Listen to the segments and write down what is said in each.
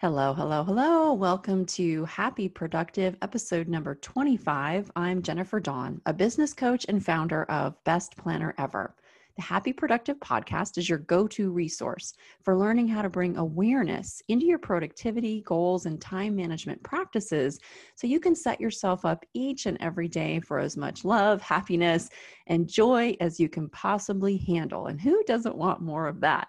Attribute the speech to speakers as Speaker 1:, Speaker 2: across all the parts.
Speaker 1: Hello, hello, hello. Welcome to Happy Productive episode number 25. I'm Jennifer Dawn, a business coach and founder of Best Planner Ever. The Happy Productive podcast is your go to resource for learning how to bring awareness into your productivity, goals, and time management practices so you can set yourself up each and every day for as much love, happiness, and joy as you can possibly handle. And who doesn't want more of that?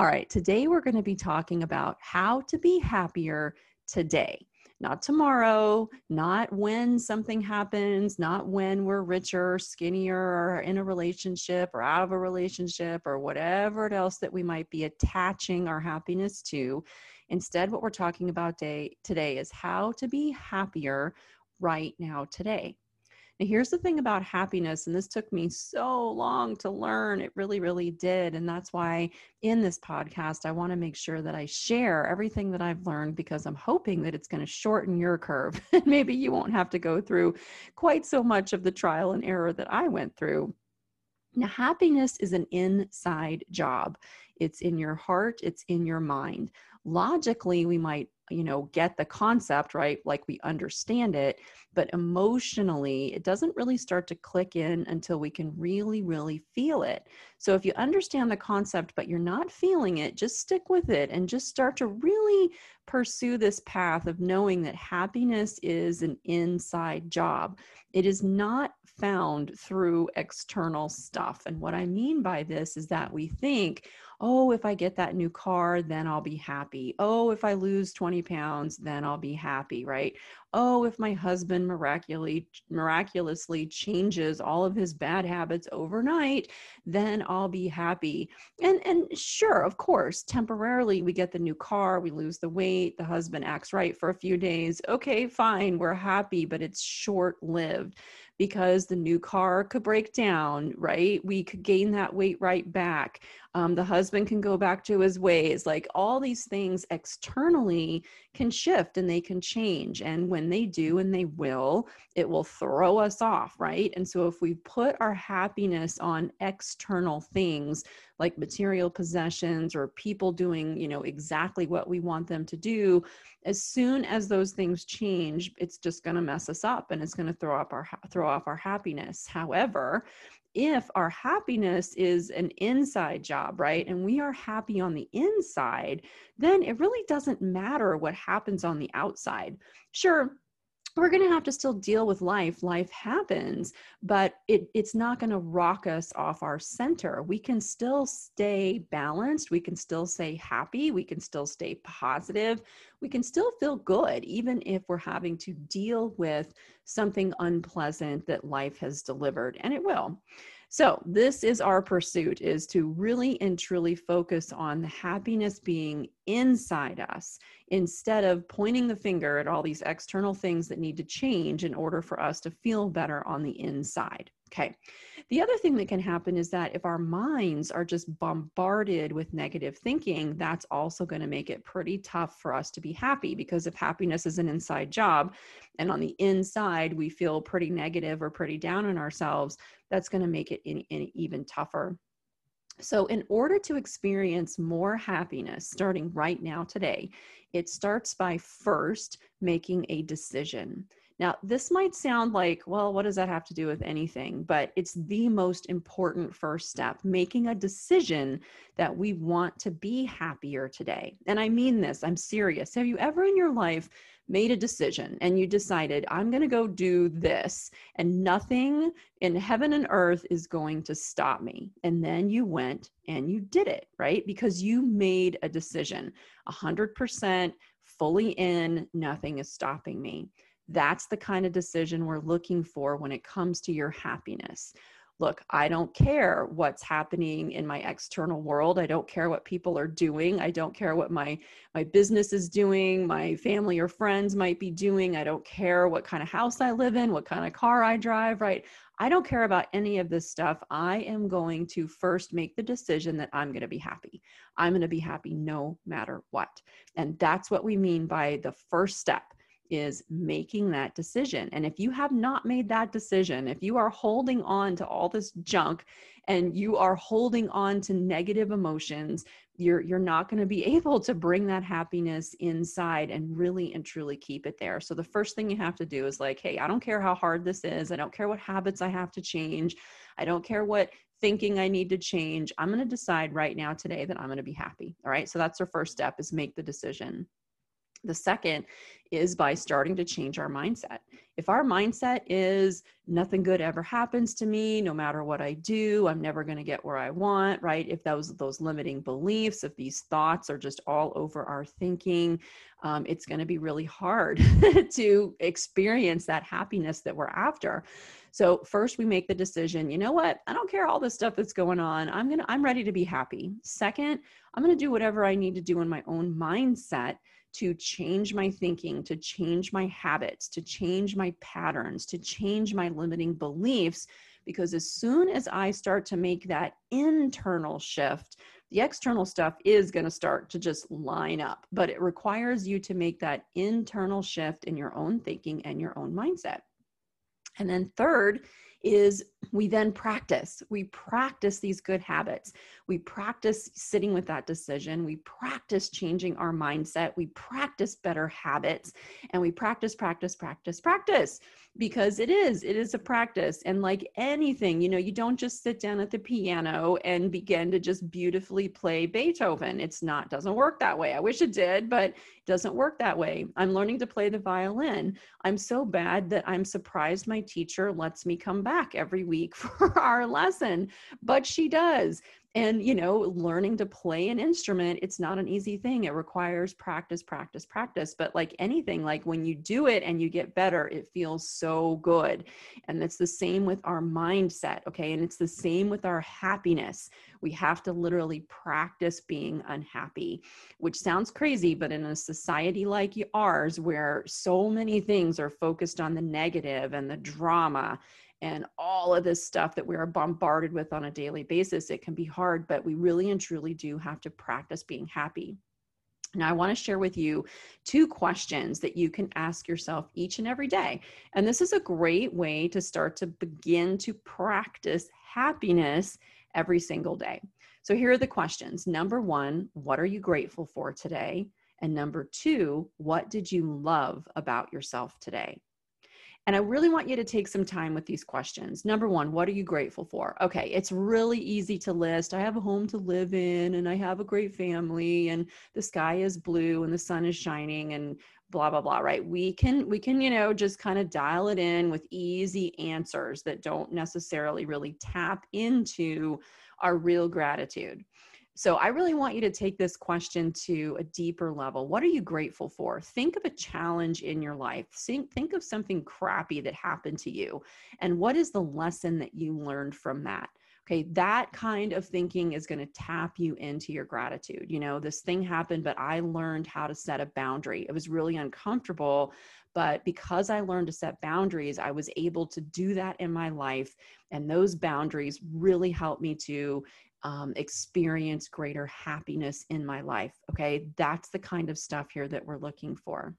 Speaker 1: All right, today we're going to be talking about how to be happier today. Not tomorrow, not when something happens, not when we're richer, skinnier, or in a relationship or out of a relationship or whatever else that we might be attaching our happiness to. Instead, what we're talking about day, today is how to be happier right now today. Now, here's the thing about happiness, and this took me so long to learn. It really, really did. And that's why in this podcast, I want to make sure that I share everything that I've learned because I'm hoping that it's going to shorten your curve. and maybe you won't have to go through quite so much of the trial and error that I went through. Now, happiness is an inside job. It's in your heart, it's in your mind. Logically, we might you know get the concept right like we understand it but emotionally it doesn't really start to click in until we can really really feel it so if you understand the concept but you're not feeling it just stick with it and just start to really pursue this path of knowing that happiness is an inside job it is not found through external stuff and what i mean by this is that we think oh, if I get that new car, then I'll be happy. Oh, if I lose 20 pounds, then I'll be happy, right? Oh, if my husband miraculously miraculously changes all of his bad habits overnight, then I'll be happy. And and sure, of course, temporarily we get the new car, we lose the weight, the husband acts right for a few days. Okay, fine, we're happy, but it's short-lived because the new car could break down, right? We could gain that weight right back. Um, the husband can go back to his ways. Like all these things externally can shift and they can change. And when they do, and they will, it will throw us off, right? And so if we put our happiness on external things like material possessions or people doing, you know, exactly what we want them to do, as soon as those things change, it's just going to mess us up and it's going to throw up our throw off our happiness. However, if our happiness is an inside job, right, and we are happy on the inside, then it really doesn't matter what happens on the outside. Sure, we're going to have to still deal with life. Life happens but it, it's not going to rock us off our center. We can still stay balanced. We can still stay happy. We can still stay positive. We can still feel good even if we're having to deal with something unpleasant that life has delivered and it will so this is our pursuit is to really and truly focus on the happiness being inside us instead of pointing the finger at all these external things that need to change in order for us to feel better on the inside. Okay. The other thing that can happen is that if our minds are just bombarded with negative thinking, that's also going to make it pretty tough for us to be happy because if happiness is an inside job and on the inside we feel pretty negative or pretty down on ourselves, that's going to make it in, in even tougher. So, in order to experience more happiness starting right now today, it starts by first making a decision. Now, this might sound like, well, what does that have to do with anything? But it's the most important first step, making a decision that we want to be happier today. And I mean this, I'm serious. Have you ever in your life made a decision and you decided, I'm going to go do this, and nothing in heaven and earth is going to stop me? And then you went and you did it, right? Because you made a decision 100% fully in, nothing is stopping me. That's the kind of decision we're looking for when it comes to your happiness. Look, I don't care what's happening in my external world. I don't care what people are doing. I don't care what my my business is doing, my family or friends might be doing. I don't care what kind of house I live in, what kind of car I drive, right? I don't care about any of this stuff. I am going to first make the decision that I'm going to be happy. I'm going to be happy no matter what. And that's what we mean by the first step is making that decision. And if you have not made that decision, if you are holding on to all this junk and you are holding on to negative emotions, you're you're not going to be able to bring that happiness inside and really and truly keep it there. So the first thing you have to do is like hey i don't care how hard this is. I don't care what habits i have to change. I don't care what thinking i need to change. I'm going to decide right now today that i'm going to be happy. All right? So that's our first step is make the decision the second is by starting to change our mindset. If our mindset is nothing good ever happens to me, no matter what I do, I'm never going to get where I want, right? If those those limiting beliefs, if these thoughts are just all over our thinking, um, it's going to be really hard to experience that happiness that we're after. So first we make the decision, you know what? I don't care all the stuff that's going on. I'm to I'm ready to be happy. Second, I'm going to do whatever I need to do in my own mindset to change my thinking, to change my habits, to change my patterns, to change my limiting beliefs. Because as soon as I start to make that internal shift, the external stuff is going to start to just line up, but it requires you to make that internal shift in your own thinking and your own mindset. And then, third, is we then practice. We practice these good habits. We practice sitting with that decision. We practice changing our mindset. We practice better habits and we practice, practice, practice, practice because it is, it is a practice. And like anything, you know, you don't just sit down at the piano and begin to just beautifully play Beethoven. It's not, doesn't work that way. I wish it did, but it doesn't work that way. I'm learning to play the violin. I'm so bad that I'm surprised my teacher lets me come back every week for our lesson, but she does. And you know learning to play an instrument it's not an easy thing. It requires practice practice practice. But like anything like when you do it and you get better it feels so good. And it's the same with our mindset okay? And it's the same with our happiness. We have to literally practice being unhappy which sounds crazy but in a society like ours where so many things are focused on the negative and the drama and all of this stuff that we are bombarded with on a daily basis, it can be hard, but we really and truly do have to practice being happy. Now, I want to share with you two questions that you can ask yourself each and every day. And this is a great way to start to begin to practice happiness every single day. So, here are the questions. Number one, what are you grateful for today? And number two, what did you love about yourself today? And I really want you to take some time with these questions. Number one, what are you grateful for? Okay, it's really easy to list. I have a home to live in, and I have a great family, and the sky is blue, and the sun is shining, and blah blah blah right we can we can you know just kind of dial it in with easy answers that don't necessarily really tap into our real gratitude so I really want you to take this question to a deeper level. What are you grateful for? Think of a challenge in your life. Think, think of something crappy that happened to you. And what is the lesson that you learned from that? Okay, that kind of thinking is going to tap you into your gratitude. You know, this thing happened, but I learned how to set a boundary. It was really uncomfortable, but because I learned to set boundaries, I was able to do that in my life. And those boundaries really helped me to um, experience greater happiness in my life. Okay, that's the kind of stuff here that we're looking for.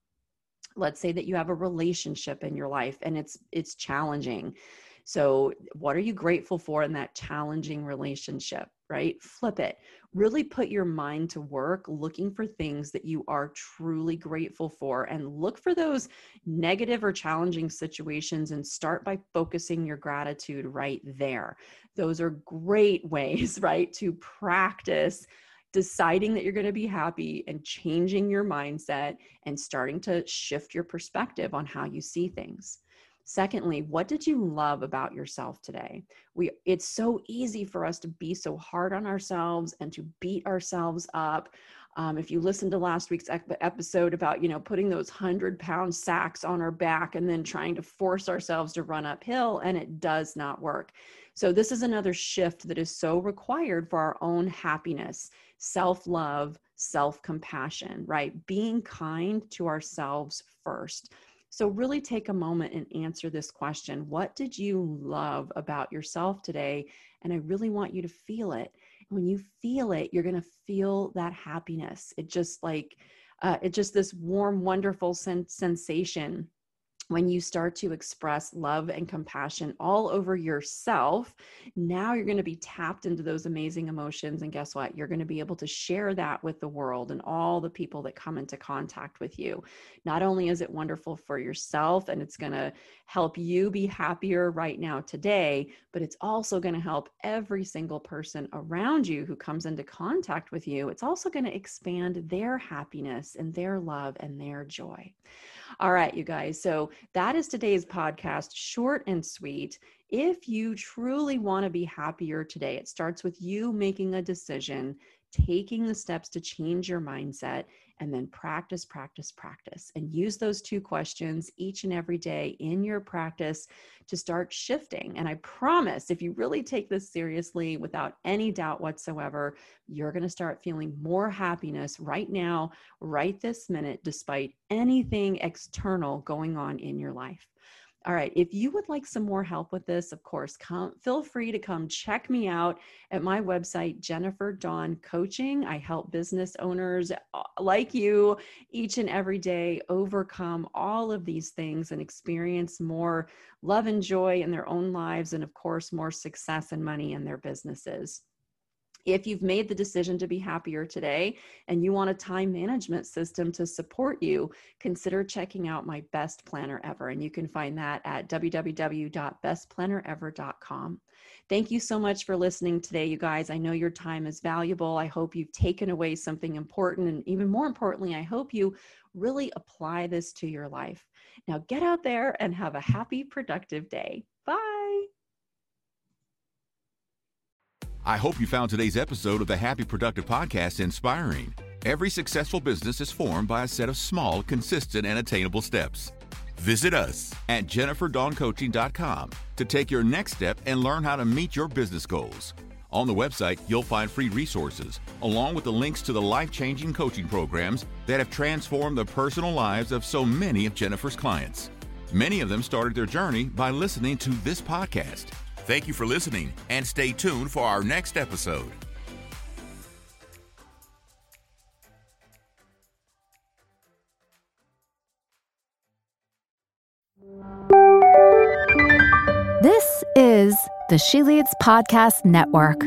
Speaker 1: Let's say that you have a relationship in your life and it's it's challenging. So, what are you grateful for in that challenging relationship? Right? Flip it. Really put your mind to work looking for things that you are truly grateful for and look for those negative or challenging situations and start by focusing your gratitude right there. Those are great ways, right, to practice deciding that you're going to be happy and changing your mindset and starting to shift your perspective on how you see things. Secondly, what did you love about yourself today? We it's so easy for us to be so hard on ourselves and to beat ourselves up. Um, if you listen to last week's episode about you know putting those hundred pound sacks on our back and then trying to force ourselves to run uphill and it does not work so this is another shift that is so required for our own happiness self-love self-compassion right being kind to ourselves first so, really take a moment and answer this question What did you love about yourself today? And I really want you to feel it. When you feel it, you're going to feel that happiness. It just like, uh, it's just this warm, wonderful sen- sensation when you start to express love and compassion all over yourself, now you're going to be tapped into those amazing emotions. And guess what? You're going to be able to share that with the world and all the people that come into contact with you. Not only is it wonderful for yourself and it's going to help you be happier right now today, but it's also going to help every single person around you who comes into contact with you. It's also going to expand their happiness and their love and their joy. All right, you guys. So that is today's podcast, short and sweet. If you truly want to be happier today, it starts with you making a decision, taking the steps to change your mindset, and then practice, practice, practice. And use those two questions each and every day in your practice to start shifting. And I promise, if you really take this seriously without any doubt whatsoever, you're going to start feeling more happiness right now, right this minute, despite anything external going on in your life. All right. If you would like some more help with this, of course, come feel free to come check me out at my website, Jennifer Dawn Coaching. I help business owners uh, like you each and every day overcome all of these things and experience more love and joy in their own lives, and of course, more success and money in their businesses. If you've made the decision to be happier today and you want a time management system to support you, consider checking out my best planner ever. And you can find that at www.bestplannerever.com. Thank you so much for listening today, you guys. I know your time is valuable. I hope you've taken away something important. And even more importantly, I hope you really apply this to your life. Now get out there and have a happy, productive day.
Speaker 2: I hope you found today's episode of the Happy Productive Podcast inspiring. Every successful business is formed by a set of small, consistent, and attainable steps. Visit us at jenniferdawncoaching.com to take your next step and learn how to meet your business goals. On the website, you'll find free resources, along with the links to the life changing coaching programs that have transformed the personal lives of so many of Jennifer's clients. Many of them started their journey by listening to this podcast. Thank you for listening and stay tuned for our next episode.
Speaker 3: This is the She Leads Podcast Network.